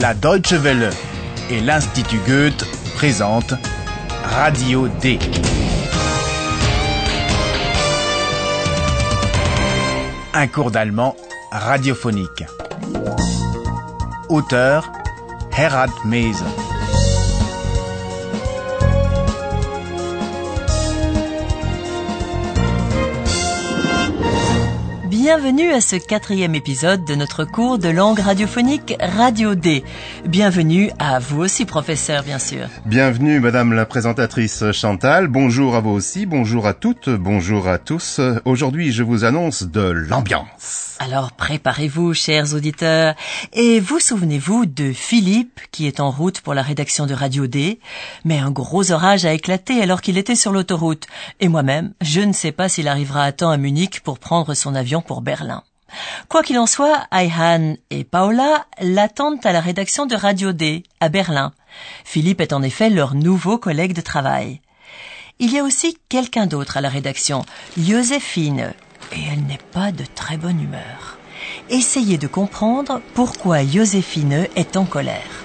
La Deutsche Welle et l'Institut Goethe présentent Radio D. Un cours d'allemand radiophonique. Auteur Herald Mese. Bienvenue à ce quatrième épisode de notre cours de langue radiophonique Radio D. Bienvenue à vous aussi, professeur, bien sûr. Bienvenue, Madame la présentatrice Chantal. Bonjour à vous aussi, bonjour à toutes, bonjour à tous. Aujourd'hui, je vous annonce de l'ambiance. Alors préparez-vous, chers auditeurs, et vous souvenez-vous de Philippe qui est en route pour la rédaction de Radio D, mais un gros orage a éclaté alors qu'il était sur l'autoroute, et moi-même, je ne sais pas s'il arrivera à temps à Munich pour prendre son avion Berlin. Quoi qu'il en soit, Ayhan et Paola l'attendent à la rédaction de Radio D, à Berlin. Philippe est en effet leur nouveau collègue de travail. Il y a aussi quelqu'un d'autre à la rédaction, Joséphine, et elle n'est pas de très bonne humeur. Essayez de comprendre pourquoi Joséphine est en colère.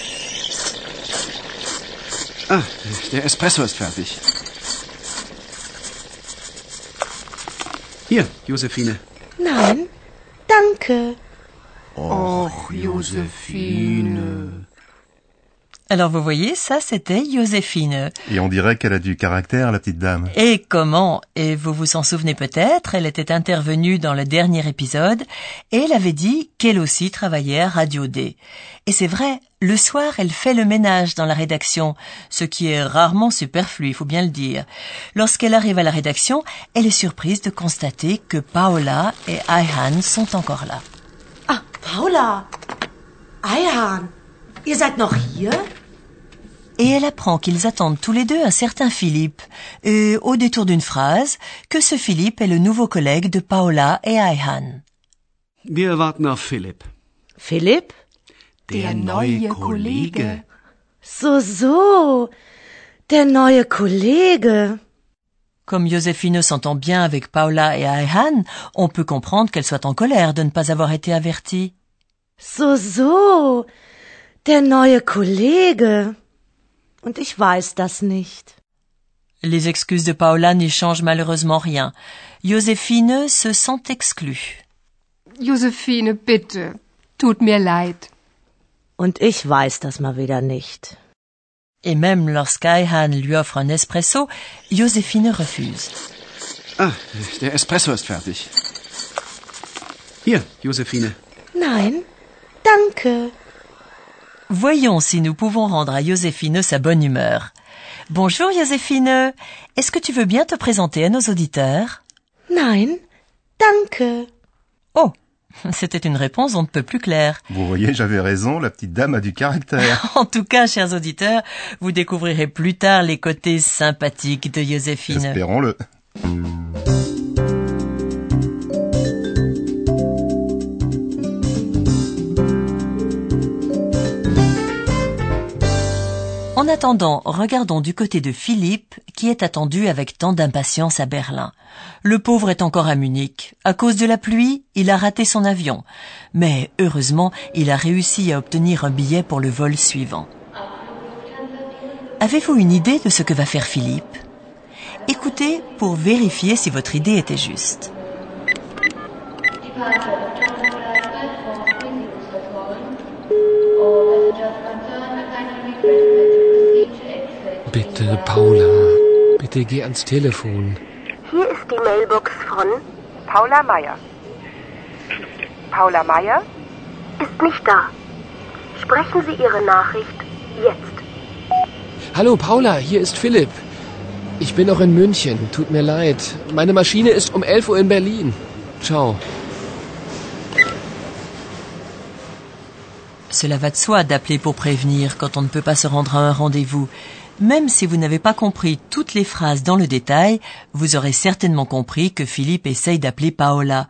Ah, der Espresso ist fertig. Hier, Josephine. Nein, danke. Och, Josephine. Alors vous voyez, ça c'était Joséphine. Et on dirait qu'elle a du caractère, la petite dame. Et comment? Et vous vous en souvenez peut-être, elle était intervenue dans le dernier épisode et elle avait dit qu'elle aussi travaillait à Radio D. Et c'est vrai, le soir elle fait le ménage dans la rédaction, ce qui est rarement superflu, il faut bien le dire. Lorsqu'elle arrive à la rédaction, elle est surprise de constater que Paola et Ayhan sont encore là. Ah, Paula. Eihan, ihr seid noch hier? Et elle apprend qu'ils attendent tous les deux un certain Philippe, et au détour d'une phrase, que ce Philippe est le nouveau collègue de Paola et Ayhan. Wir warten auf Philipp. Philipp? Der neue Kollege. So, so. Der neue Kollege. Comme Joséphine s'entend bien avec Paola et Ayhan, on peut comprendre qu'elle soit en colère de ne pas avoir été avertie. So, so. Der neue Kollege. Und ich weiß das nicht. Les excuses de Paola n'y changent malheureusement rien. Joséphine se sent exclue. Josephine, bitte. Tut mir leid. Und ich weiß das mal wieder nicht. Et même lorsqu'Ayhan lui offre un espresso, Joséphine refuse. Ah, der Espresso ist fertig. Hier, Josephine. Nein, danke. Voyons si nous pouvons rendre à Joséphine sa bonne humeur. Bonjour Joséphine, est-ce que tu veux bien te présenter à nos auditeurs? Nein, danke. C'était une réponse on ne peut plus claire. Vous voyez, j'avais raison, la petite dame a du caractère. En tout cas, chers auditeurs, vous découvrirez plus tard les côtés sympathiques de Joséphine. Espérons-le. En attendant, regardons du côté de Philippe, qui est attendu avec tant d'impatience à Berlin. Le pauvre est encore à Munich. À cause de la pluie, il a raté son avion. Mais heureusement, il a réussi à obtenir un billet pour le vol suivant. Avez-vous une idée de ce que va faire Philippe? Écoutez pour vérifier si votre idée était juste. Bitte, Paula, bitte geh ans Telefon. Hier ist die Mailbox von Paula Meier. Paula Meier ist nicht da. Sprechen Sie Ihre Nachricht jetzt. Hallo, Paula, hier ist Philipp. Ich bin noch in München. Tut mir leid. Meine Maschine ist um 11 Uhr in Berlin. Ciao. Cela va de soi d'appeler pour prévenir quand on ne peut pas se rendre à un rendez-vous. Même si vous n'avez pas compris toutes les phrases dans le détail, vous aurez certainement compris que Philippe essaye d'appeler Paola.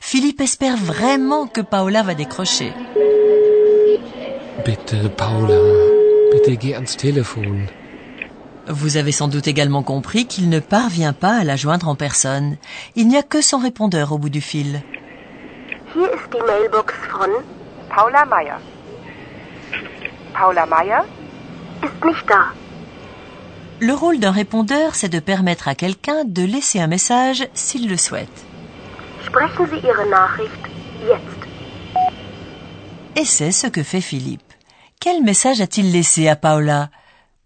Philippe espère vraiment que Paola va décrocher. Bitte, Paula. Bitte geh ans Telefon. Vous avez sans doute également compris qu'il ne parvient pas à la joindre en personne. Il n'y a que son répondeur au bout du fil. Hier ist die Mailbox von Paula Meyer. Paula Meyer? ist nicht da. Le rôle d'un répondeur, c'est de permettre à quelqu'un de laisser un message s'il le souhaite. Sprechen Sie Ihre Nachricht jetzt. Et c'est ce que fait Philippe. Quel message a-t-il laissé à Paola?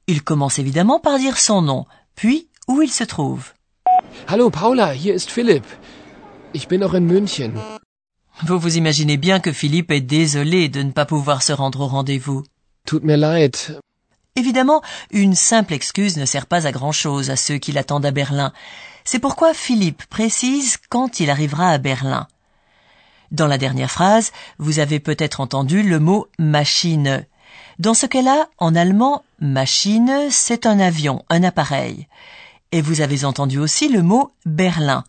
Il commence évidemment par dire son nom, puis où il se trouve. Hallo Paula, hier ist Philipp. Ich bin noch in München. Vous vous imaginez bien que Philippe est désolé de ne pas pouvoir se rendre au rendez-vous. Tut mir leid. Évidemment, une simple excuse ne sert pas à grand-chose à ceux qui l'attendent à Berlin. C'est pourquoi Philippe précise quand il arrivera à Berlin. Dans la dernière phrase, vous avez peut-être entendu le mot machine. Dans ce cas-là, en allemand, machine, c'est un avion, un appareil. Et vous avez entendu aussi le mot Berlin.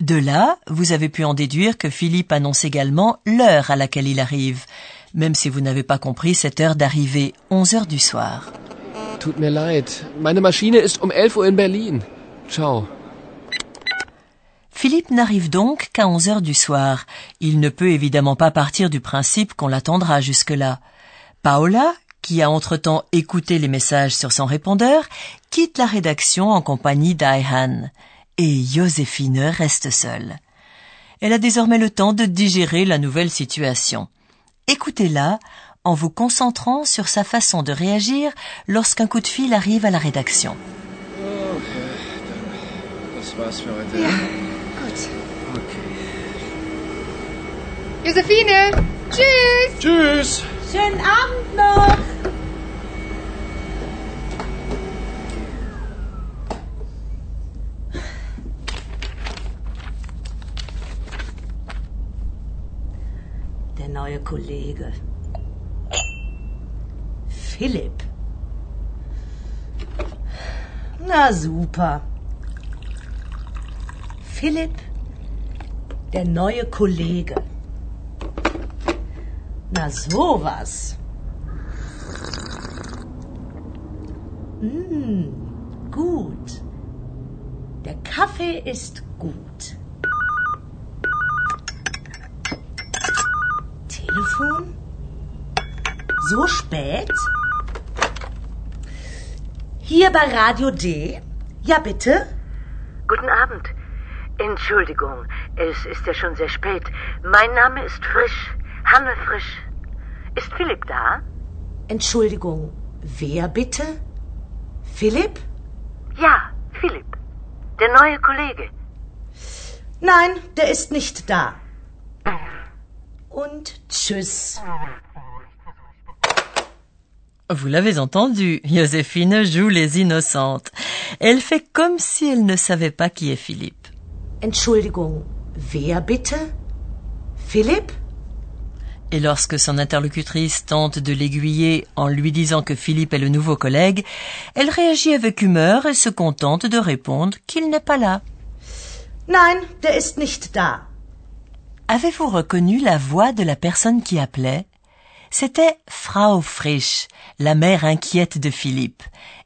De là, vous avez pu en déduire que Philippe annonce également l'heure à laquelle il arrive, même si vous n'avez pas compris cette heure d'arrivée, 11 heures du soir. Tut mir leid. Meine Maschine ist um 11 Uhr in Berlin. Ciao. Philippe n'arrive donc qu'à 11 heures du soir. Il ne peut évidemment pas partir du principe qu'on l'attendra jusque-là. Paola, qui a entre-temps écouté les messages sur son répondeur, quitte la rédaction en compagnie d'Aihan. Et Joséphine reste seule. Elle a désormais le temps de digérer la nouvelle situation. Écoutez-la en vous concentrant sur sa façon de réagir lorsqu'un coup de fil arrive à la rédaction. Gut. Okay. Josephine! Tschüss! Tschüss. Schönen Abend noch. Neue Kollege. Philipp. Na super. Philipp, der neue Kollege. Na sowas. Mm, gut. Der Kaffee ist gut. Telefon? So spät? Hier bei Radio D? Ja, bitte? Guten Abend. Entschuldigung, es ist ja schon sehr spät. Mein Name ist Frisch, Hanne Frisch. Ist Philipp da? Entschuldigung, wer bitte? Philipp? Ja, Philipp. Der neue Kollege. Nein, der ist nicht da. Und tschüss. Vous l'avez entendu, Joséphine joue les innocentes. Elle fait comme si elle ne savait pas qui est Philippe. Entschuldigung, wer bitte? Philipp? Et lorsque son interlocutrice tente de l'aiguiller en lui disant que Philippe est le nouveau collègue, elle réagit avec humeur et se contente de répondre qu'il n'est pas là. Nein, der ist nicht da. Avez-vous reconnu la voix de la personne qui appelait? C'était Frau Frisch, la mère inquiète de Philippe.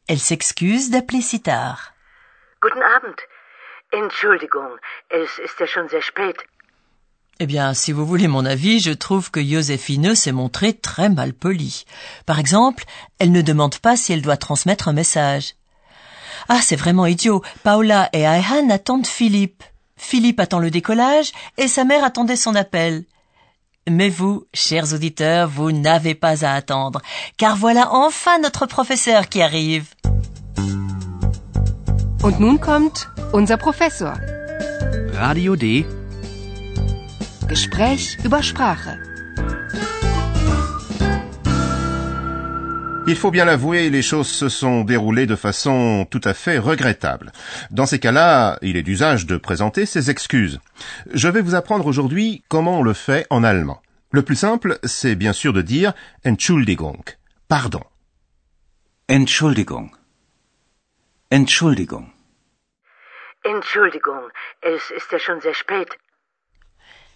Elle s'excuse d'appeler si tard. Guten Abend. Entschuldigung, es ist ja schon sehr spät. Eh bien, si vous voulez mon avis, je trouve que Joséphine s'est montrée très mal polie. Par exemple, elle ne demande pas si elle doit transmettre un message. Ah, c'est vraiment idiot. Paola et Ayhan attendent Philippe. Philippe attend le décollage et sa mère attendait son appel. Mais vous, chers auditeurs, vous n'avez pas à attendre, car voilà enfin notre professeur qui arrive. Und nun kommt unser Professor. Radio D. Gespräch über Sprache. Il faut bien l'avouer, les choses se sont déroulées de façon tout à fait regrettable. Dans ces cas-là, il est d'usage de présenter ses excuses. Je vais vous apprendre aujourd'hui comment on le fait en allemand. Le plus simple, c'est bien sûr de dire Entschuldigung, pardon. Entschuldigung. Entschuldigung. Entschuldigung, es ist ja schon sehr spät.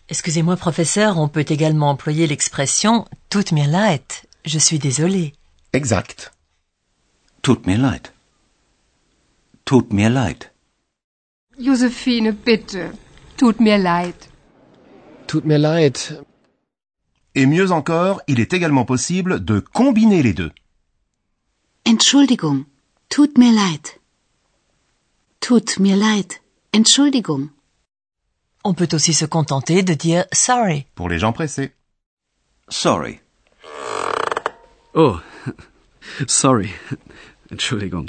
Excusez-moi, professeur, on peut également employer l'expression tut mir leid. Je suis désolé. Exact. Tut mir leid. Tut mir leid. Josephine, bitte. Tut mir leid. Tut mir leid. Et mieux encore, il est également possible de combiner les deux. Entschuldigung. Tut mir leid. Tut mir leid. Entschuldigung. On peut aussi se contenter de dire sorry. Pour les gens pressés. Sorry. Oh, sorry. Entschuldigung.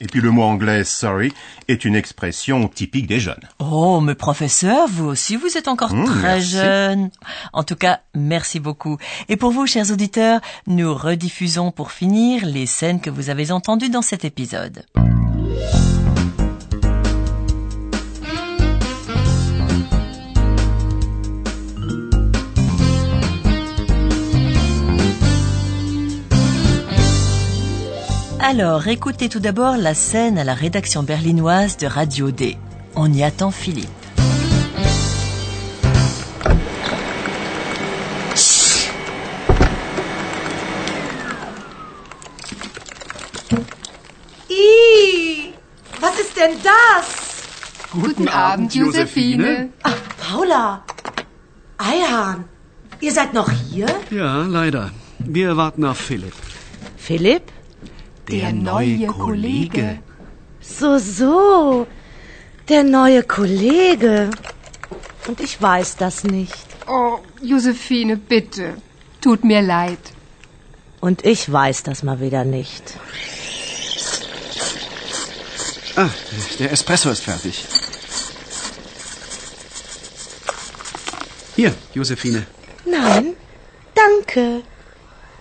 Et puis le mot anglais sorry est une expression typique des jeunes. Oh, mais professeur, vous aussi, vous êtes encore Mmh, très merci. jeune. En tout cas, merci beaucoup. Et pour vous, chers auditeurs, nous rediffusons pour finir les scènes que vous avez entendues dans cet épisode. Alors, écoutez tout d'abord la scène à la rédaction berlinoise de Radio D. On y attend Philippe. Ih, was ist denn das? Guten, Abend, Josephine. Ach, Paula. Eihahn, ihr seid noch hier? Ja, leider. Wir warten auf Philipp. Philipp? Der neue Kollege. So, so. Der neue Kollege. Und ich weiß das nicht. Oh, Josephine, bitte. Tut mir leid. Und ich weiß das mal wieder nicht. Ah, der Espresso ist fertig. Hier, Josephine. Nein, danke.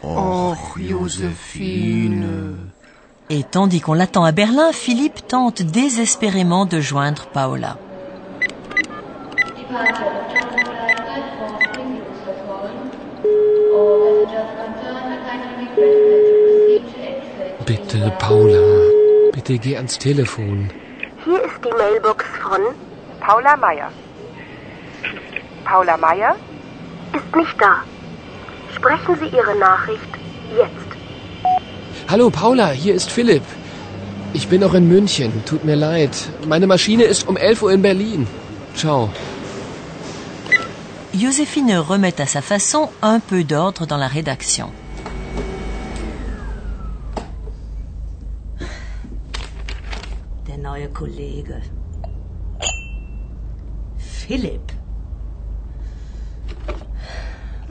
Och, Josephine. Et tandis qu'on l'attend à Berlin, Philippe tente désespérément de joindre Paola. Bitte, Paula. Bitte geh ans Telefon. Hier ist die Mailbox von Paula Meier. Paula Meier? ist nicht da. Sprechen Sie Ihre Nachricht jetzt. Hallo, Paula, hier ist Philipp. Ich bin noch in München. Tut mir leid. Meine Maschine ist um 11 Uhr in Berlin. Ciao. Joséphine remet à sa façon un peu d'ordre dans la rédaction. Der neue Kollege. Philipp.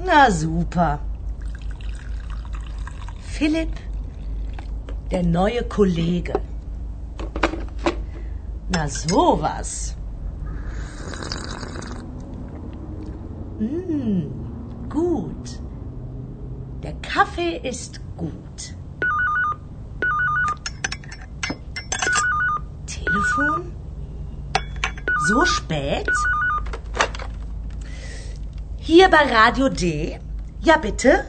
Na super. Philipp, der neue Kollege. Na sowas. Mm, gut. Der Kaffee ist gut. Telefon? So spät? Hier bei Radio D? Ja, bitte?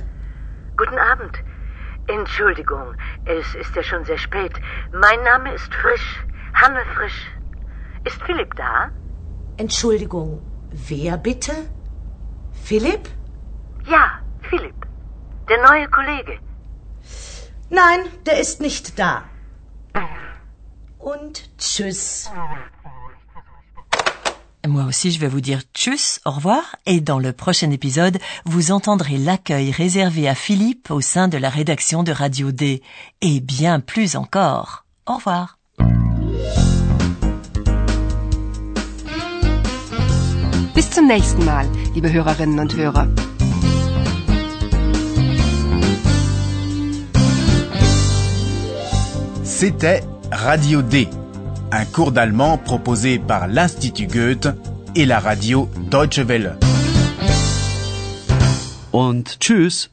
Guten Abend. Entschuldigung, es ist ja schon sehr spät. Mein Name ist Frisch, Hanne Frisch. Ist Philipp da? Entschuldigung, wer bitte? Philipp? Ja, Philipp. Der neue Kollege. Nein, der ist nicht da. Und tschüss. Moi aussi, je vais vous dire tchuss, au revoir, et dans le prochain épisode, vous entendrez l'accueil réservé à Philippe au sein de la rédaction de Radio D, et bien plus encore. Au revoir. Bis zum nächsten Mal, liebe Hörerinnen und Hörer. C'était Radio D, un cours d'allemand proposé par l'Institut Goethe et la radio Deutsche Welle. Und tschüss.